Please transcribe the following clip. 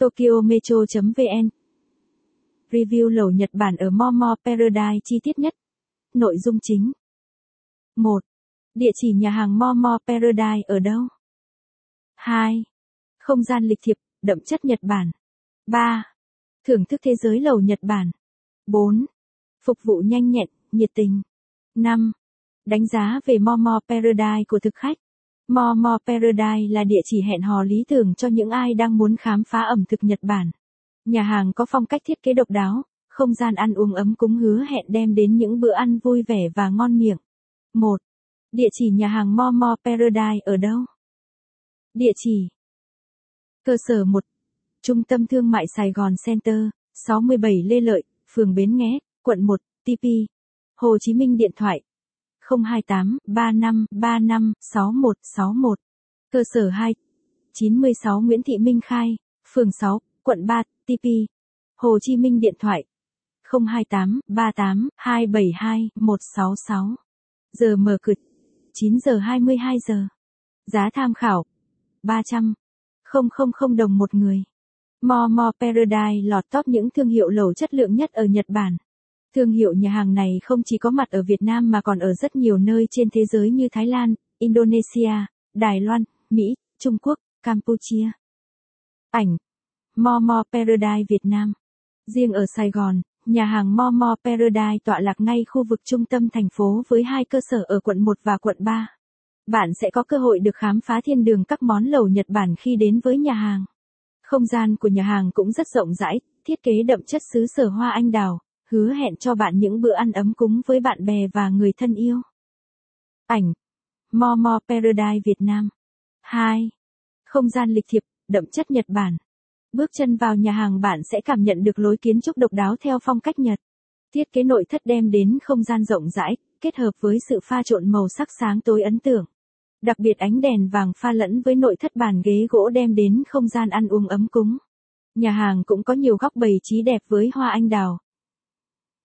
tokyometro.vn Review lầu Nhật Bản ở Momo Paradise chi tiết nhất. Nội dung chính 1. Địa chỉ nhà hàng Momo Paradise ở đâu? 2. Không gian lịch thiệp, đậm chất Nhật Bản. 3. Thưởng thức thế giới lầu Nhật Bản. 4. Phục vụ nhanh nhẹn, nhiệt tình. 5. Đánh giá về Momo Paradise của thực khách. Momo Paradise là địa chỉ hẹn hò lý tưởng cho những ai đang muốn khám phá ẩm thực Nhật Bản. Nhà hàng có phong cách thiết kế độc đáo, không gian ăn uống ấm cúng hứa hẹn đem đến những bữa ăn vui vẻ và ngon miệng. 1. Địa chỉ nhà hàng Momo Paradise ở đâu? Địa chỉ Cơ sở 1 Trung tâm Thương mại Sài Gòn Center, 67 Lê Lợi, phường Bến Nghé, quận 1, TP. Hồ Chí Minh điện thoại 028 35 35 6161. Cơ sở 2 96 Nguyễn Thị Minh Khai, phường 6, quận 3, TP. Hồ Chí Minh điện thoại 028 38 272 166. Giờ mở cửa 9 giờ 22 giờ. Giá tham khảo 300 000 đồng một người. Momo Paradise lọt top những thương hiệu lẩu chất lượng nhất ở Nhật Bản. Thương hiệu nhà hàng này không chỉ có mặt ở Việt Nam mà còn ở rất nhiều nơi trên thế giới như Thái Lan, Indonesia, Đài Loan, Mỹ, Trung Quốc, Campuchia. Ảnh Momo Paradise Việt Nam Riêng ở Sài Gòn, nhà hàng Momo Paradise tọa lạc ngay khu vực trung tâm thành phố với hai cơ sở ở quận 1 và quận 3. Bạn sẽ có cơ hội được khám phá thiên đường các món lẩu Nhật Bản khi đến với nhà hàng. Không gian của nhà hàng cũng rất rộng rãi, thiết kế đậm chất xứ sở hoa anh đào, hứa hẹn cho bạn những bữa ăn ấm cúng với bạn bè và người thân yêu. Ảnh Momo Paradise Việt Nam 2. Không gian lịch thiệp, đậm chất Nhật Bản. Bước chân vào nhà hàng bạn sẽ cảm nhận được lối kiến trúc độc đáo theo phong cách Nhật. Thiết kế nội thất đem đến không gian rộng rãi, kết hợp với sự pha trộn màu sắc sáng tối ấn tượng. Đặc biệt ánh đèn vàng pha lẫn với nội thất bàn ghế gỗ đem đến không gian ăn uống ấm cúng. Nhà hàng cũng có nhiều góc bày trí đẹp với hoa anh đào.